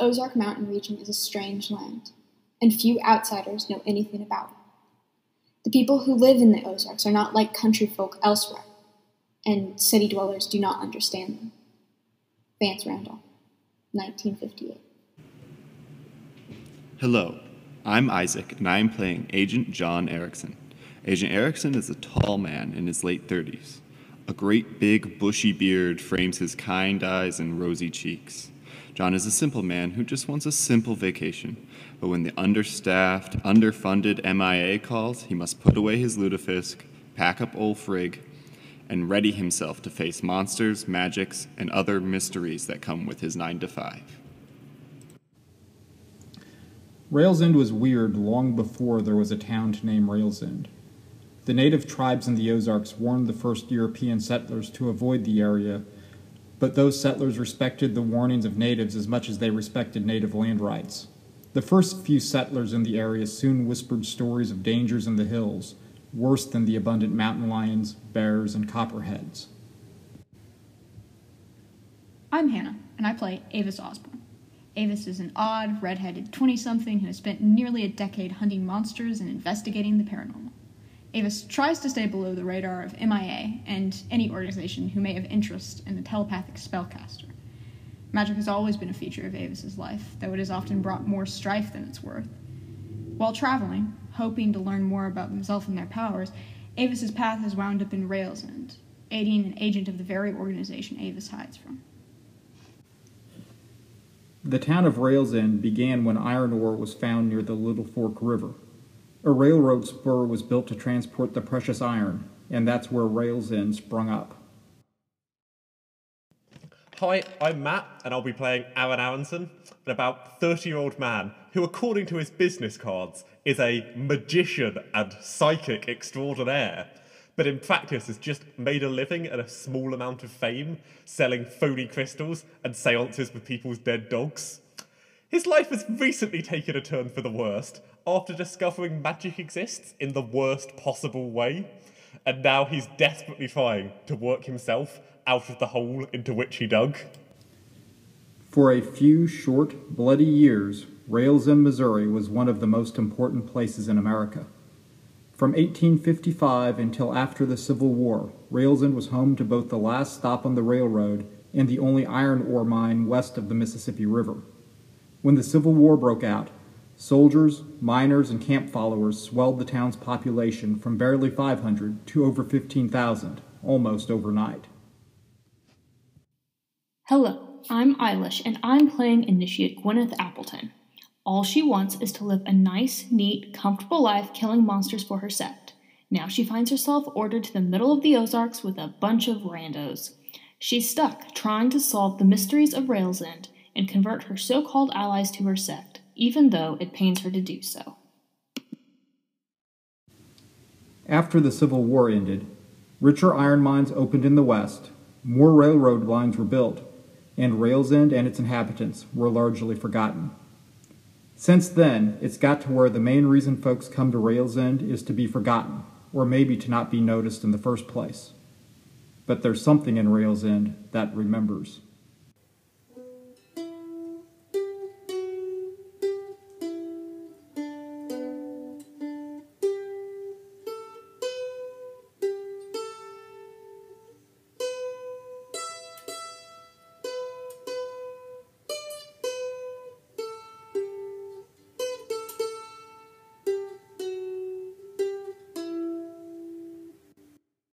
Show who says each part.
Speaker 1: the Ozark Mountain region is a strange land, and few outsiders know anything about it. The people who live in the Ozarks are not like country folk elsewhere, and city dwellers do not understand them. Vance Randall, 1958.
Speaker 2: Hello, I'm Isaac, and I am playing Agent John Erickson. Agent Erickson is a tall man in his late 30s. A great big bushy beard frames his kind eyes and rosy cheeks. John is a simple man who just wants a simple vacation. But when the understaffed, underfunded MIA calls, he must put away his lutefisk, pack up old frig, and ready himself to face monsters, magics, and other mysteries that come with his 9 to 5.
Speaker 3: Rails End was weird long before there was a town to name Rails End. The native tribes in the Ozarks warned the first European settlers to avoid the area but those settlers respected the warnings of natives as much as they respected native land rights. The first few settlers in the area soon whispered stories of dangers in the hills, worse than the abundant mountain lions, bears, and copperheads.
Speaker 4: I'm Hannah, and I play Avis Osborne. Avis is an odd, red-headed 20-something who has spent nearly a decade hunting monsters and investigating the paranormal. Avis tries to stay below the radar of MIA and any organization who may have interest in the telepathic spellcaster. Magic has always been a feature of Avis's life, though it has often brought more strife than it's worth. While traveling, hoping to learn more about themselves and their powers, Avis's path has wound up in Rails End, aiding an agent of the very organization Avis hides from.
Speaker 3: The town of Rails End began when iron ore was found near the Little Fork River. A railroad spur was built to transport the precious iron, and that's where Rails End sprung up.
Speaker 5: Hi, I'm Matt, and I'll be playing Aaron Aronson, an about 30 year old man who, according to his business cards, is a magician and psychic extraordinaire, but in practice has just made a living and a small amount of fame selling phony crystals and seances with people's dead dogs. His life has recently taken a turn for the worst after discovering magic exists in the worst possible way, and now he's desperately trying to work himself out of the hole into which he dug.
Speaker 3: For a few short, bloody years, Rails End, Missouri was one of the most important places in America. From 1855 until after the Civil War, Rails was home to both the last stop on the railroad and the only iron ore mine west of the Mississippi River. When the Civil War broke out, soldiers, miners, and camp followers swelled the town's population from barely 500 to over 15,000, almost overnight.
Speaker 6: Hello, I'm Eilish, and I'm playing Initiate Gwyneth Appleton. All she wants is to live a nice, neat, comfortable life killing monsters for her sect. Now she finds herself ordered to the middle of the Ozarks with a bunch of randos. She's stuck trying to solve the mysteries of Rails End and convert her so called allies to her sect, even though it pains her to do so.
Speaker 3: After the Civil War ended, richer iron mines opened in the West, more railroad lines were built, and Rails End and its inhabitants were largely forgotten. Since then, it's got to where the main reason folks come to Rails End is to be forgotten, or maybe to not be noticed in the first place. But there's something in Rails End that remembers.